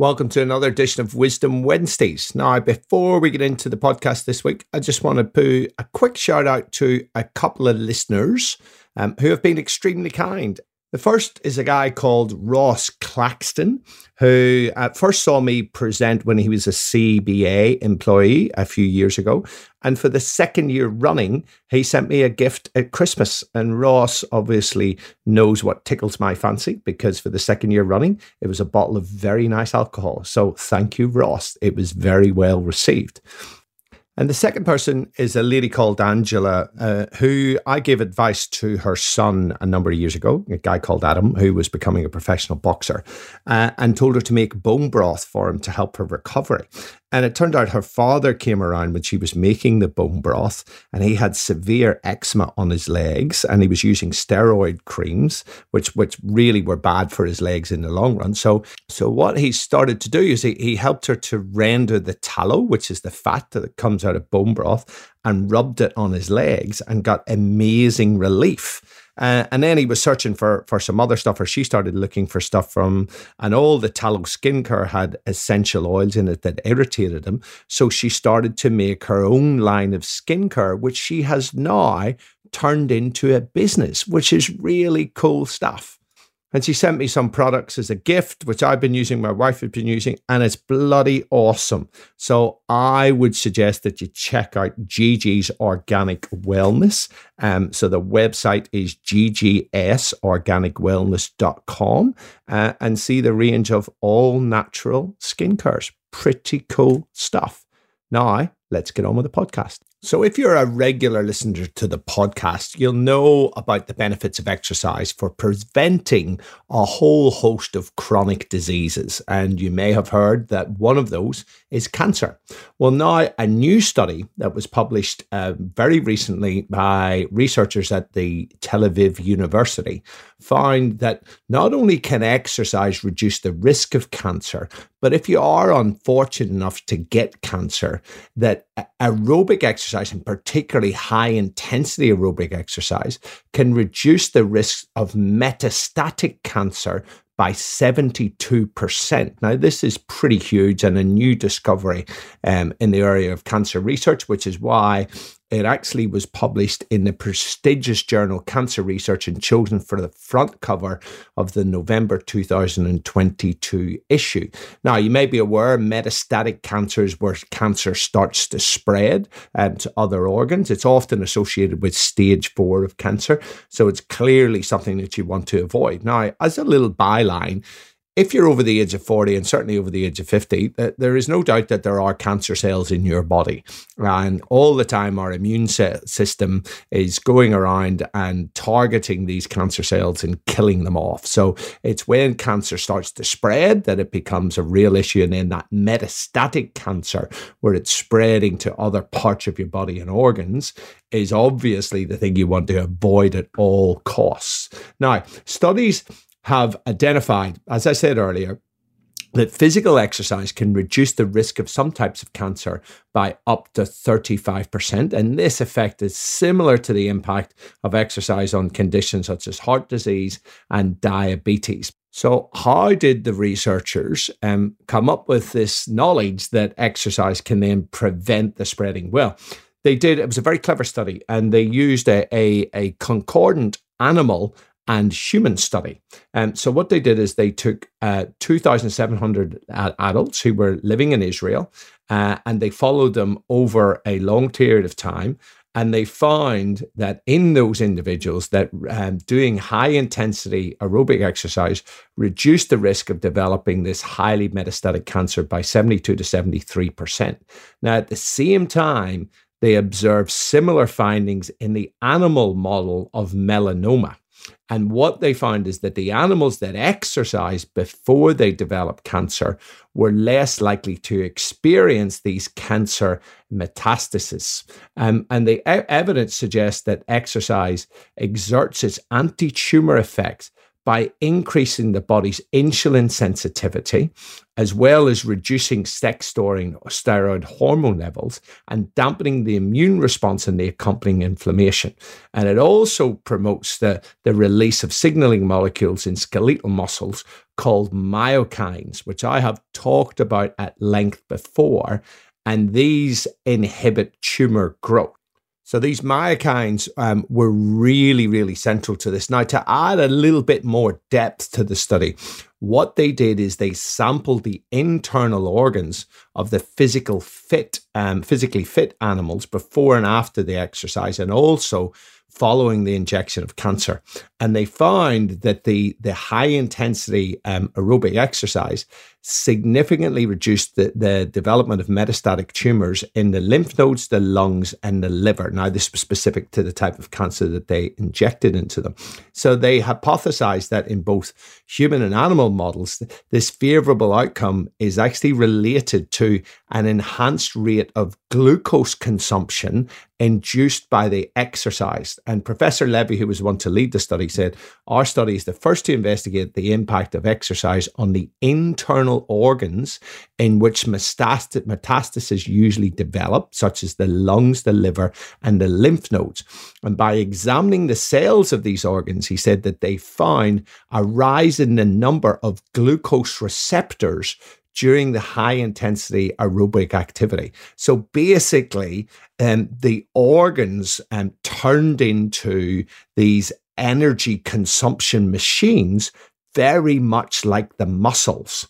Welcome to another edition of Wisdom Wednesdays. Now, before we get into the podcast this week, I just want to put a quick shout out to a couple of listeners um, who have been extremely kind the first is a guy called Ross Claxton, who at first saw me present when he was a CBA employee a few years ago. And for the second year running, he sent me a gift at Christmas. And Ross obviously knows what tickles my fancy because for the second year running, it was a bottle of very nice alcohol. So thank you, Ross. It was very well received. And the second person is a lady called Angela, uh, who I gave advice to her son a number of years ago, a guy called Adam, who was becoming a professional boxer, uh, and told her to make bone broth for him to help her recovery. And it turned out her father came around when she was making the bone broth and he had severe eczema on his legs and he was using steroid creams, which which really were bad for his legs in the long run. So so what he started to do is he, he helped her to render the tallow, which is the fat that comes out of bone broth, and rubbed it on his legs and got amazing relief. Uh, and then he was searching for for some other stuff, or she started looking for stuff from, and all the tallow skincare had essential oils in it that irritated him. So she started to make her own line of skincare, which she has now turned into a business, which is really cool stuff. And she sent me some products as a gift, which I've been using, my wife has been using, and it's bloody awesome. So I would suggest that you check out Gigi's Organic Wellness. Um, so the website is ggsorganicwellness.com uh, and see the range of all natural skin skincares. Pretty cool stuff. Now, let's get on with the podcast. So, if you're a regular listener to the podcast, you'll know about the benefits of exercise for preventing a whole host of chronic diseases. And you may have heard that one of those is cancer. Well, now, a new study that was published uh, very recently by researchers at the Tel Aviv University found that not only can exercise reduce the risk of cancer, but if you are unfortunate enough to get cancer, that aerobic exercise, and particularly high intensity aerobic exercise, can reduce the risk of metastatic cancer by 72%. Now, this is pretty huge and a new discovery um, in the area of cancer research, which is why it actually was published in the prestigious journal Cancer Research and chosen for the front cover of the November 2022 issue. Now, you may be aware metastatic cancer is where cancer starts to spread um, to other organs. It's often associated with stage four of cancer. So it's clearly something that you want to avoid. Now, as a little byline, if you're over the age of 40 and certainly over the age of 50, uh, there is no doubt that there are cancer cells in your body. And all the time, our immune system is going around and targeting these cancer cells and killing them off. So it's when cancer starts to spread that it becomes a real issue. And then that metastatic cancer, where it's spreading to other parts of your body and organs, is obviously the thing you want to avoid at all costs. Now, studies have identified, as I said earlier, that physical exercise can reduce the risk of some types of cancer by up to 35%. And this effect is similar to the impact of exercise on conditions such as heart disease and diabetes. So, how did the researchers um, come up with this knowledge that exercise can then prevent the spreading? Well, they did, it was a very clever study, and they used a, a, a concordant animal and human study. And um, so what they did is they took uh, 2,700 adults who were living in Israel uh, and they followed them over a long period of time. And they found that in those individuals that um, doing high intensity aerobic exercise reduced the risk of developing this highly metastatic cancer by 72 to 73%. Now, at the same time, they observed similar findings in the animal model of melanoma. And what they found is that the animals that exercised before they developed cancer were less likely to experience these cancer metastases. Um, and the e- evidence suggests that exercise exerts its anti tumor effects by increasing the body's insulin sensitivity, as well as reducing sex storing steroid hormone levels and dampening the immune response and the accompanying inflammation. And it also promotes the, the release of signaling molecules in skeletal muscles called myokines, which I have talked about at length before. And these inhibit tumor growth. So these myokines um, were really, really central to this. Now, to add a little bit more depth to the study, what they did is they sampled the internal organs of the physical fit, um, physically fit animals before and after the exercise, and also following the injection of cancer. And they found that the, the high intensity um, aerobic exercise significantly reduced the, the development of metastatic tumors in the lymph nodes, the lungs, and the liver. Now, this was specific to the type of cancer that they injected into them. So they hypothesized that in both human and animal models, this favorable outcome is actually related to an enhanced rate of glucose consumption induced by the exercise. And Professor Levy, who was one to lead the study, said, Our study is the first to investigate the impact of exercise on the internal organs in which metastasis usually develop, such as the lungs, the liver, and the lymph nodes. And by examining the cells of these organs, he said that they found a rise in the number of glucose receptors during the high intensity aerobic activity. So basically, um, the organs um, turned into these energy consumption machines, very much like the muscles.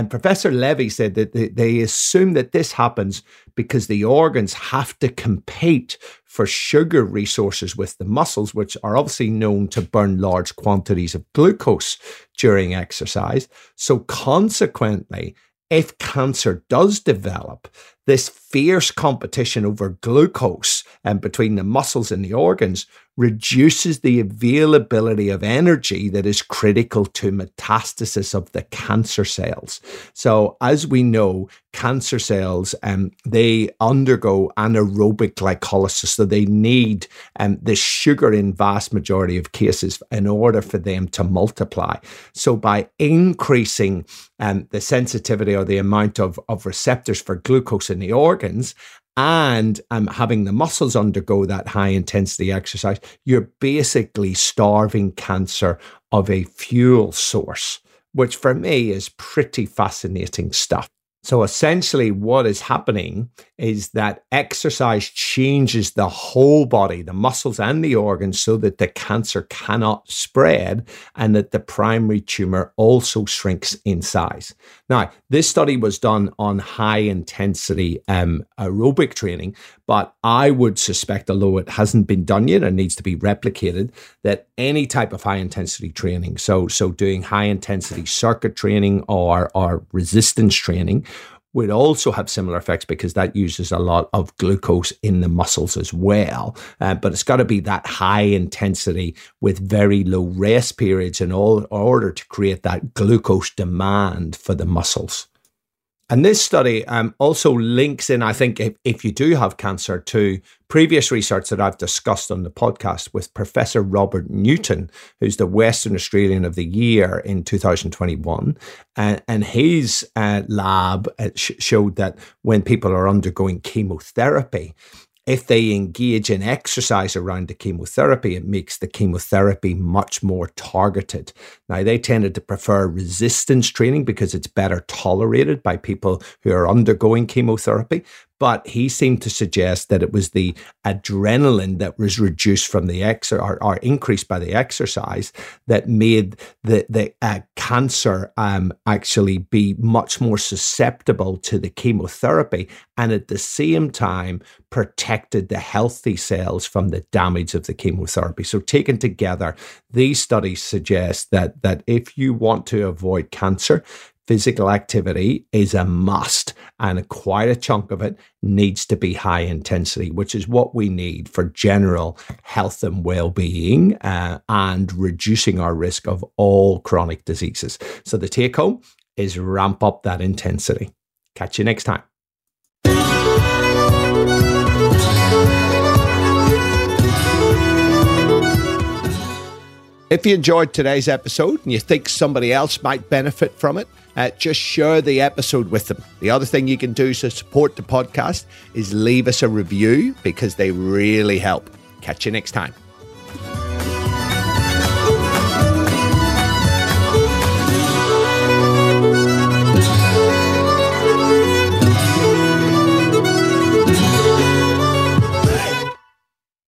And Professor Levy said that they assume that this happens because the organs have to compete for sugar resources with the muscles, which are obviously known to burn large quantities of glucose during exercise. So, consequently, if cancer does develop, this fierce competition over glucose and um, between the muscles and the organs reduces the availability of energy that is critical to metastasis of the cancer cells. So, as we know, cancer cells um, they undergo anaerobic glycolysis, so they need um, the sugar in vast majority of cases in order for them to multiply. So, by increasing um, the sensitivity or the amount of, of receptors for glucose in the organs and um, having the muscles undergo that high intensity exercise, you're basically starving cancer of a fuel source, which for me is pretty fascinating stuff. So essentially, what is happening is that exercise changes the whole body, the muscles and the organs, so that the cancer cannot spread and that the primary tumor also shrinks in size. Now, this study was done on high intensity um, aerobic training, but I would suspect, although it hasn't been done yet and needs to be replicated, that any type of high intensity training, so so doing high intensity circuit training or or resistance training, would also have similar effects because that uses a lot of glucose in the muscles as well. Uh, but it's got to be that high intensity with very low rest periods in all order to create that glucose demand for the muscles. And this study um, also links in, I think, if, if you do have cancer, to previous research that I've discussed on the podcast with Professor Robert Newton, who's the Western Australian of the Year in 2021. And, his uh, lab uh, sh- showed that when people are undergoing chemotherapy, if they engage in exercise around the chemotherapy, it makes the chemotherapy much more targeted. Now, they tended to prefer resistance training because it's better tolerated by people who are undergoing chemotherapy but he seemed to suggest that it was the adrenaline that was reduced from the ex or, or increased by the exercise that made the the uh, cancer um, actually be much more susceptible to the chemotherapy, and at the same time protected the healthy cells from the damage of the chemotherapy. So taken together, these studies suggest that that if you want to avoid cancer, physical activity is a must, and quite a chunk of it needs to be high intensity, which is what we need for general health and well being uh, and reducing our risk of all chronic diseases. So, the take home is ramp up that intensity. Catch you next time. If you enjoyed today's episode and you think somebody else might benefit from it, uh, just share the episode with them. The other thing you can do to support the podcast is leave us a review because they really help. Catch you next time.